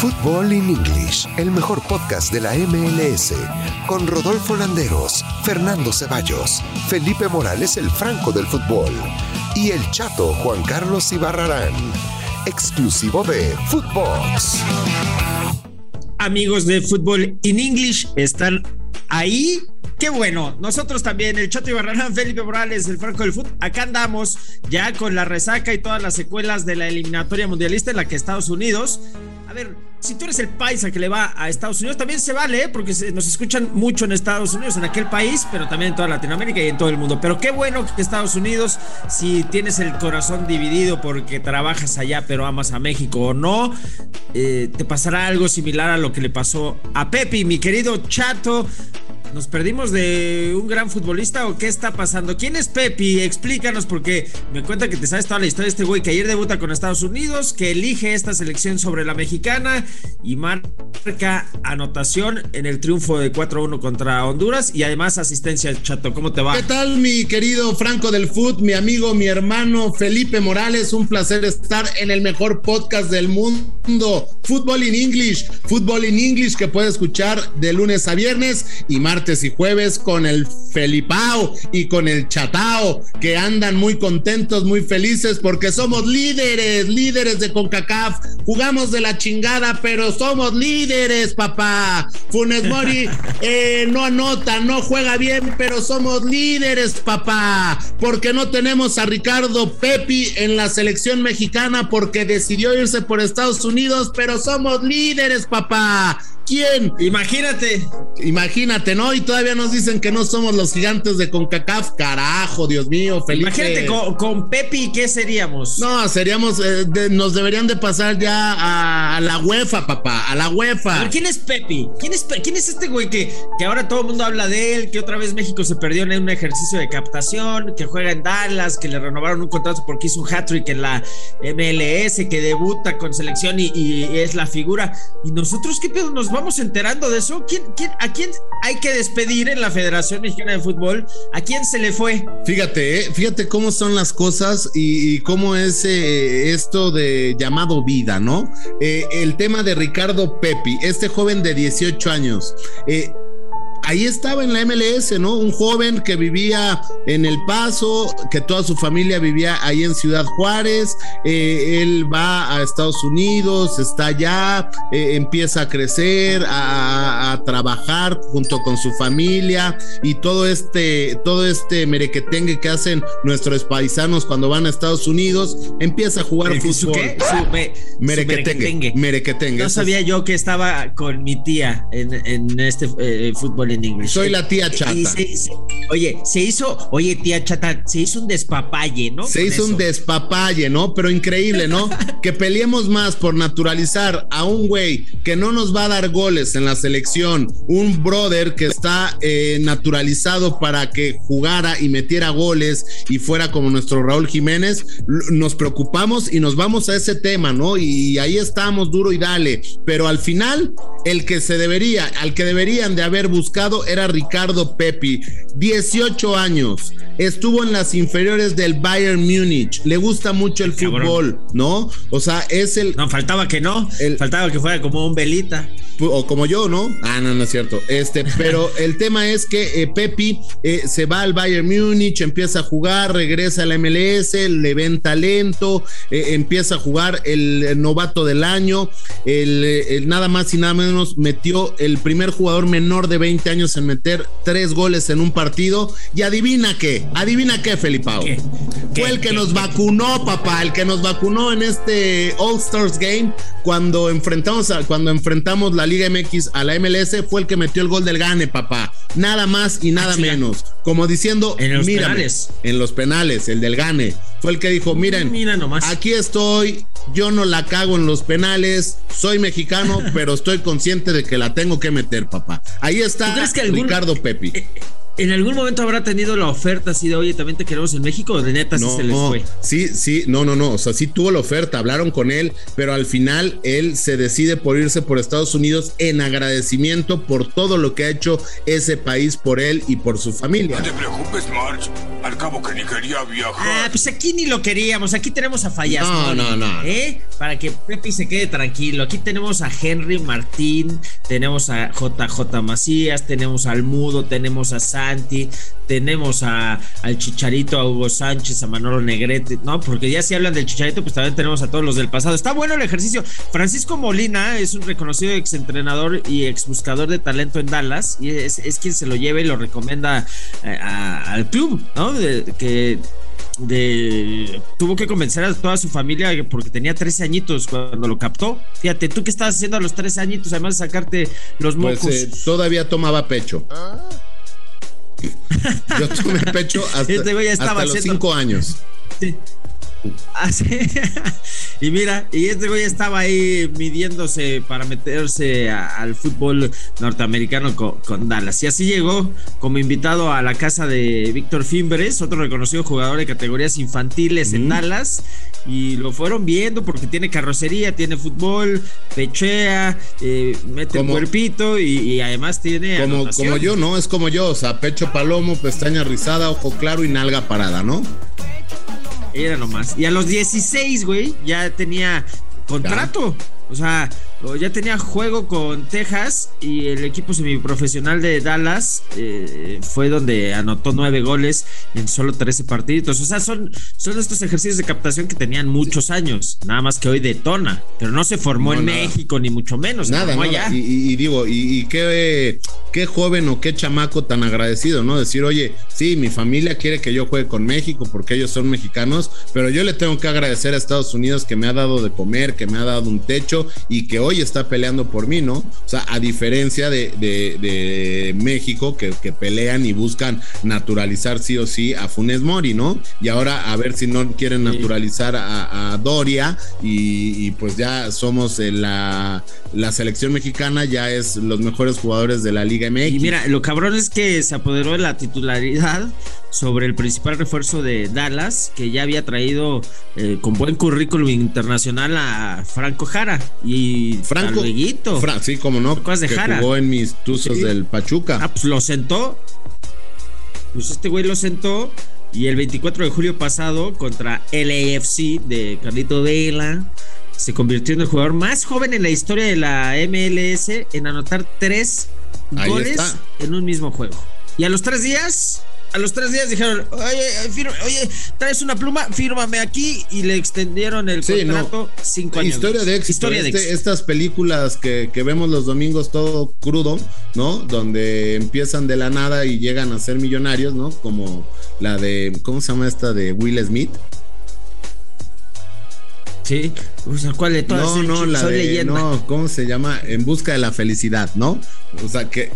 Football in English, el mejor podcast de la MLS, con Rodolfo Landeros, Fernando Ceballos, Felipe Morales el Franco del Fútbol y el chato Juan Carlos Ibarrarán, exclusivo de Footbox. Amigos de Football in English, ¿están ahí? Qué bueno, nosotros también, el Chato Ibarrarán, Felipe Morales, el Franco del Fútbol, acá andamos ya con la resaca y todas las secuelas de la eliminatoria mundialista en la que Estados Unidos a ver, si tú eres el paisa que le va a Estados Unidos, también se vale, ¿eh? porque nos escuchan mucho en Estados Unidos, en aquel país, pero también en toda Latinoamérica y en todo el mundo. Pero qué bueno que Estados Unidos, si tienes el corazón dividido porque trabajas allá, pero amas a México o no, eh, te pasará algo similar a lo que le pasó a Pepi, mi querido chato. ¿Nos perdimos de un gran futbolista o qué está pasando? ¿Quién es Pepi? Explícanos porque me cuenta que te sabes toda la historia de este güey que ayer debuta con Estados Unidos, que elige esta selección sobre la mexicana y marca anotación en el triunfo de 4-1 contra Honduras y además asistencia al chato. ¿Cómo te va? ¿Qué tal mi querido Franco del Foot, mi amigo, mi hermano Felipe Morales? Un placer estar en el mejor podcast del mundo, Fútbol in English, Fútbol in English que puede escuchar de lunes a viernes y martes martes y jueves con el Felipao y con el Chatao, que andan muy contentos, muy felices porque somos líderes, líderes de CONCACAF. Jugamos de la chingada, pero somos líderes, papá. Funes Mori eh, no anota, no juega bien, pero somos líderes, papá. Porque no tenemos a Ricardo Pepi en la selección mexicana porque decidió irse por Estados Unidos, pero somos líderes, papá. ¿Quién? Imagínate. Imagínate, ¿no? Y todavía nos dicen que no somos los gigantes de CONCACAF. Carajo, Dios mío, Felipe. Imagínate con, Pepi, ¿qué seríamos? No, seríamos, eh, nos deberían de pasar ya a, la UEFA, papá, a la UEFA. ¿quién es Pepi? ¿Quién es, quién es este güey que, que ahora todo el mundo habla de él? Que otra vez México se perdió en un ejercicio de captación, que juega en Dallas, que le renovaron un contrato porque hizo un hat-trick en la MLS, que debuta con selección y, y es la figura. ¿Y nosotros qué pedo nos vamos? vamos enterando de eso. ¿Quién, quién, ¿A quién hay que despedir en la Federación Mexicana de Fútbol? ¿A quién se le fue? Fíjate, eh, fíjate cómo son las cosas y, cómo es eh, esto de llamado vida, ¿no? Eh, el tema de Ricardo Pepi, este joven de 18 años ahí estaba en la MLS, ¿no? Un joven que vivía en El Paso, que toda su familia vivía ahí en Ciudad Juárez. Eh, él va a Estados Unidos, está allá, eh, empieza a crecer, a, a, trabajar junto con su familia y todo este, todo este merequetengue que hacen nuestros paisanos cuando van a Estados Unidos, empieza a jugar fútbol. ¿Qué? merequetengue, merequetengue. No sabía yo que estaba con mi tía en, en este eh, fútbol soy la tía chata. oye, se hizo, oye, tía chata, se hizo un despapalle, ¿no? Se hizo un despapalle, ¿no? Pero increíble, ¿no? que peleemos más por naturalizar a un güey que no nos va a dar goles en la selección, un brother que está eh, naturalizado para que jugara y metiera goles y fuera como nuestro Raúl Jiménez, nos preocupamos y nos vamos a ese tema, ¿no? Y ahí estamos duro y dale, pero al final el que se debería, al que deberían de haber buscado era Ricardo Pepi, 18 años, estuvo en las inferiores del Bayern Múnich, le gusta mucho el fútbol, ¿no? O sea, es el... No, faltaba que no, faltaba que fuera como un velita. O como yo, ¿no? Ah, no, no es cierto. Este, pero el tema es que eh, Pepi eh, se va al Bayern Múnich, empieza a jugar, regresa a la MLS, le ven talento, eh, empieza a jugar el, novato del año, el, nada más y nada menos metió el primer jugador menor de 20 años en meter tres goles en un partido. Y adivina qué, adivina qué, Felipao. Fue el que nos vacunó, papá, el que nos vacunó en este All Stars Game cuando enfrentamos, a, cuando enfrentamos la Liga MX a la MLS, fue el que metió el gol del gane, papá. Nada más y nada ah, menos. Como diciendo, en los penales. En los penales, el del gane. Fue el que dijo, miren, Mira nomás. aquí estoy, yo no la cago en los penales, soy mexicano, pero estoy consciente de que la tengo que meter, papá. Ahí está Ricardo Pepi. Eh, ¿En algún momento habrá tenido la oferta así de, oye, también te queremos en México o de neta no, se les fue? Sí, sí, no, no, no. O sea, sí tuvo la oferta, hablaron con él, pero al final él se decide por irse por Estados Unidos en agradecimiento por todo lo que ha hecho ese país por él y por su familia. No te preocupes, March. Al cabo que ni quería viajar. Ah, pues aquí ni lo queríamos. Aquí tenemos a Fallas. No, no, no. ¿eh? Para que Pepe se quede tranquilo. Aquí tenemos a Henry Martín, tenemos a JJ Macías, tenemos al Mudo, tenemos a Santi, tenemos a, al Chicharito, a Hugo Sánchez, a Manolo Negrete, ¿no? Porque ya si hablan del Chicharito, pues también tenemos a todos los del pasado. Está bueno el ejercicio. Francisco Molina es un reconocido exentrenador y exbuscador de talento en Dallas y es, es quien se lo lleva y lo recomienda eh, a, al club, ¿no? De, que de tuvo que convencer a toda su familia porque tenía 13 añitos cuando lo captó. Fíjate, tú qué estabas haciendo a los 13 añitos, además de sacarte los mocos. Pues eh, todavía tomaba pecho. Yo tomé pecho hasta, este hasta los 5 años. Sí. Así. y mira, y este güey estaba ahí midiéndose para meterse al fútbol norteamericano con, Dallas. Y así llegó como invitado a la casa de Víctor Fimbres, otro reconocido jugador de categorías infantiles en Dallas. Y lo fueron viendo porque tiene carrocería, tiene fútbol, pechea, eh, mete como, cuerpito y, además tiene. Como, como yo, ¿no? Es como yo, o sea, pecho palomo, pestaña rizada, ojo claro y nalga parada, ¿no? Era nomás. Y a los 16, güey, ya tenía contrato. O sea, ya tenía juego con Texas y el equipo semiprofesional de Dallas eh, fue donde anotó nueve goles en solo 13 partidos. O sea, son, son estos ejercicios de captación que tenían muchos años, nada más que hoy detona, pero no se formó en México ni mucho menos. Nada, nada. Y, digo, y, qué, qué joven o qué chamaco tan agradecido, ¿no? Decir, oye, sí, mi familia quiere que yo juegue con México porque ellos son mexicanos, pero yo le tengo que agradecer a Estados Unidos que me ha dado de comer, que me ha dado un techo y que hoy está peleando por mí, ¿no? O sea, a diferencia de, de, México, que, que, pelean y buscan naturalizar sí o sí a Funes Mori, ¿no? Y ahora a ver si no quieren naturalizar a, Doria y, pues ya somos la, la selección mexicana, ya es los mejores jugadores de la Liga MX. Y mira, lo cabrón es que se apoderó de la titularidad sobre el principal refuerzo de Dallas, que ya había traído eh, con buen currículum internacional a Franco Jara y Franco. sí, como no. De que jugó en mis tuzos del Pachuca. Ah, pues lo sentó. Pues este güey lo sentó. Y el 24 de julio pasado, contra LAFC de Carlito Vela, se convirtió en el jugador más joven en la historia de la MLS en anotar tres goles en un mismo juego. Y a los tres días a los tres días dijeron, oye, oye, traes una pluma, fírmame aquí y le extendieron el contrato cinco años. Historia de éxito. Historia de este, Estas películas que, vemos los domingos todo crudo, ¿no? Donde empiezan de la nada y llegan a ser millonarios, ¿no? Como la de, ¿cómo se llama esta de Will Smith? Sí, ¿cuál de todas? No, no, la de, no, ¿cómo se llama? En busca de la felicidad, ¿no? O sea, que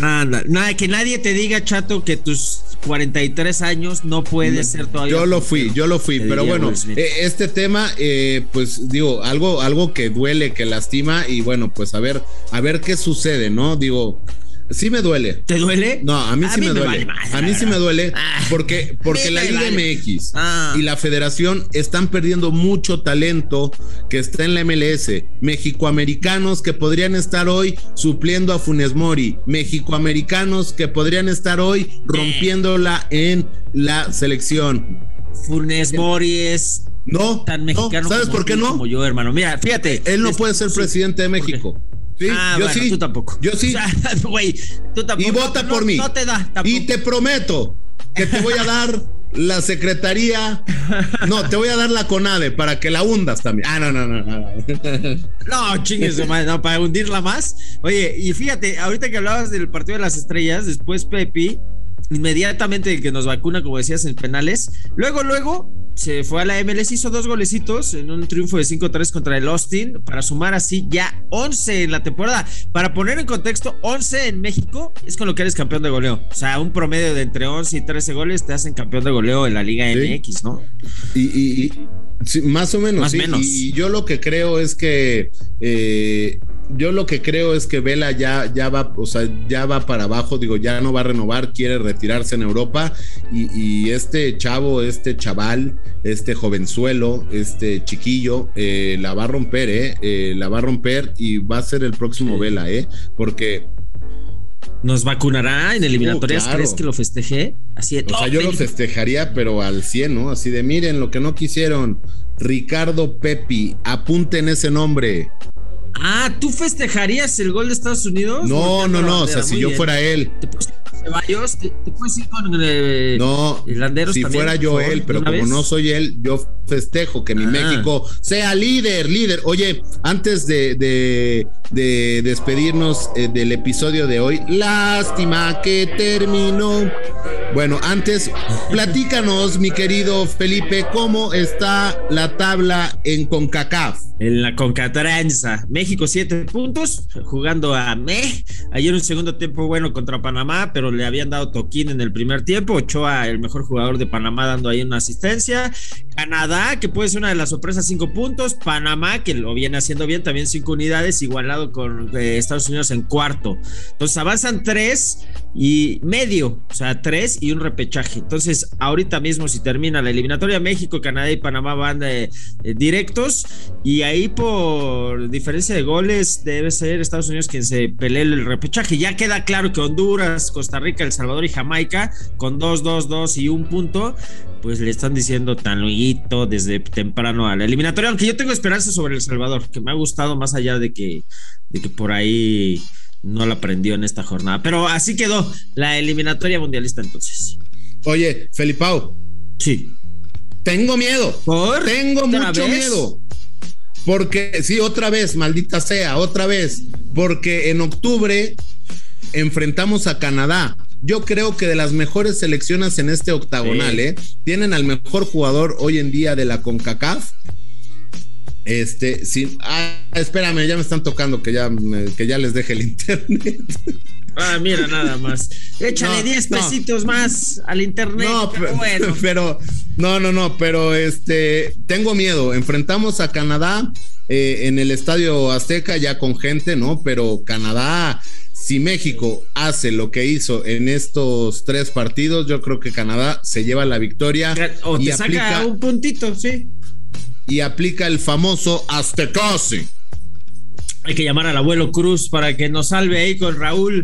Nada, nada, que nadie te diga, chato, que tus 43 años no puedes ser todavía. Yo lo fui, yo lo fui, pero bueno, eh, este tema, eh, pues digo, algo, algo que duele, que lastima, y bueno, pues a ver, a ver qué sucede, ¿no? Digo, Sí me duele. ¿Te duele? No, a mí sí me, duele. a mí sí me duele ah, porque, porque la Liga MX ah. y la Federación están perdiendo mucho talento que está en la MLS. Mexicoamericanos que podrían estar hoy supliendo a Funes Mori. Mexicoamericanos que podrían estar hoy rompiéndola en la selección. Funes Mori es no, tan mexicano ¿Sabes por qué no? Como yo, hermano. Mira, fíjate. Él no puede ser presidente de México. Sí, ah, yo sí. Tú tampoco. Yo sí. Güey, tú tampoco. Y vota por mí. No te da. Tampoco. Y te prometo que te voy a dar la secretaría. No, te voy a dar la CONADE para que la hundas también. Ah, no, no, no. No, no chingues, no, para hundirla más. Oye, y fíjate, ahorita que hablabas del partido de las estrellas, después Pepi inmediatamente que nos vacuna, como decías, en penales. Luego, luego se fue a la MLS, hizo dos golecitos en un triunfo de 5-3 contra el Austin para sumar así ya 11 en la temporada. Para poner en contexto, 11 en México es con lo que eres campeón de goleo. O sea, un promedio de entre 11 y 13 goles te hacen campeón de goleo en la Liga MX, ¿no? Y, más o menos. Más menos. Y yo lo que creo es que eh, yo lo que creo es que Vela ya, ya va, o sea, ya va para abajo, digo, ya no va a renovar, quiere retirarse en Europa y, este chavo, este chaval, este jovenzuelo, este chiquillo, eh, la va a romper, ¿eh? ¿eh? La va a romper y va a ser el próximo Vela, ¿eh? Porque ¿Nos vacunará en eliminatorias? Uh, claro. ¿Crees que lo festeje? Así de O sea, yo lo festejaría, pero al 100, ¿no? Así de miren lo que no quisieron. Ricardo Pepi, apunten ese nombre. Ah, ¿tú festejarías el gol de Estados Unidos? No, no, no. O sea, si yo fuera él. ¿Te puedes ir con Ceballos? ¿Te, te puedes ir con eh, No, Hilanderos si también, fuera yo favor, él, pero como vez? no soy él, yo festejo que mi Ah. México sea líder, líder. Oye, antes de, de- de despedirnos eh, del episodio de hoy, lástima que terminó. Bueno, antes, platícanos, mi querido Felipe, cómo está la tabla en CONCACAF. En la Concatranza, México siete puntos, jugando a Me. Ayer un segundo tiempo bueno contra Panamá, pero le habían dado toquín en el primer tiempo. Ochoa, el mejor jugador de Panamá, dando ahí una asistencia. Canadá, que puede ser una de las sorpresas, cinco puntos. Panamá, que lo viene haciendo bien, también cinco unidades, igualado con eh, Estados Unidos en cuarto. Entonces avanzan tres y medio, o sea, tres y un repechaje. Entonces, ahorita mismo, si termina la eliminatoria, México, Canadá y Panamá van eh, eh, directos. Y ahí, por diferencia de goles, debe ser Estados Unidos quien se pelee el repechaje. Ya queda claro que Honduras, Costa Rica, El Salvador y Jamaica, con 2, 2, 2 y un punto, pues le están diciendo tan luego desde temprano a la eliminatoria. Aunque yo tengo esperanza sobre El Salvador, que me ha gustado más allá de que, de que por ahí no la aprendió en esta jornada. Pero así quedó la eliminatoria mundialista entonces. Oye, Felipao, Sí. tengo miedo. ¿Por? Tengo ¿Otra mucho vez? miedo. Porque, sí, otra vez, maldita sea, otra vez. Porque en octubre enfrentamos a Canadá. Yo creo que de las mejores selecciones en este octagonal, Sí. ¿eh? Tienen al mejor jugador hoy en día de la CONCACAF. Este, sí. Ah, espérame, ya me están tocando que ya, me- que ya les deje el internet. Ah, mira, nada más. Échale No, 10 no. pesitos más al internet. No, pero pero, bueno. pero- no, no, no, pero este, tengo miedo. Enfrentamos a Canadá eh, en el Estadio Azteca ya con gente, ¿no? Pero Canadá, si México hace lo que hizo en estos tres partidos, yo creo que Canadá se lleva la victoria O y te saca aplica, un puntito, sí. y aplica el famoso Aztecase. Hay que llamar al abuelo Cruz para que nos salve ahí con Raúl.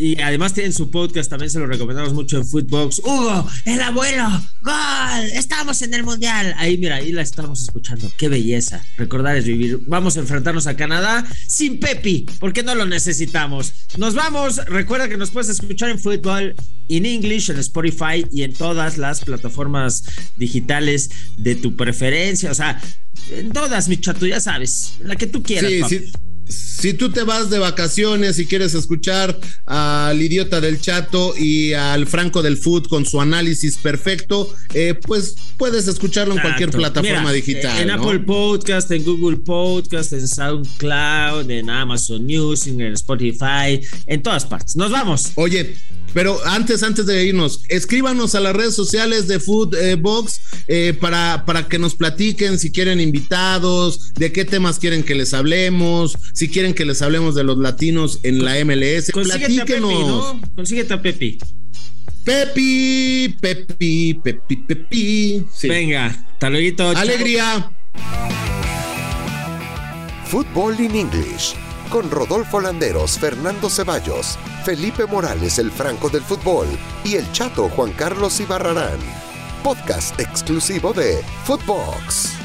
Y además tienen su podcast, también se lo recomendamos mucho en Footbox. Hugo, el abuelo, gol, estamos en el mundial. Ahí, mira, ahí la estamos escuchando. Qué belleza. Recordar es vivir. Vamos a enfrentarnos a Canadá sin Pepi, porque no lo necesitamos. Nos vamos. Recuerda que nos puedes escuchar en Fútbol in English, en Spotify y en todas las plataformas digitales de tu preferencia. O sea, en todas, mi chato, ya sabes, en la que tú quieras. Sí, sí. Si tú te vas de vacaciones y quieres escuchar al idiota del chato y al Franco del Food con su análisis perfecto, eh, pues puedes escucharlo en cualquier plataforma Mira, digital. En ¿no? Apple Podcast, en Google Podcast, en SoundCloud, en Amazon Music, en Spotify, en todas partes. Nos vamos. Oye, pero antes, antes de irnos, escríbanos a las redes sociales de Food eh, Box eh, para, para que nos platiquen si quieren invitados, de qué temas quieren que les hablemos, si quieren que les hablemos de los latinos en la MLS. Consíguete a Pepi, Platíquenos. ¿no? Consíguete a Pepi. Pepi, Pepi, Pepi, Pepi. Sí. Venga, hasta luego. chao. Alegría. Football in English con Rodolfo Landeros, Fernando Ceballos, Felipe Morales, el Franco del Fútbol y el Chato Juan Carlos Ibarrarán. Podcast exclusivo de Footbox.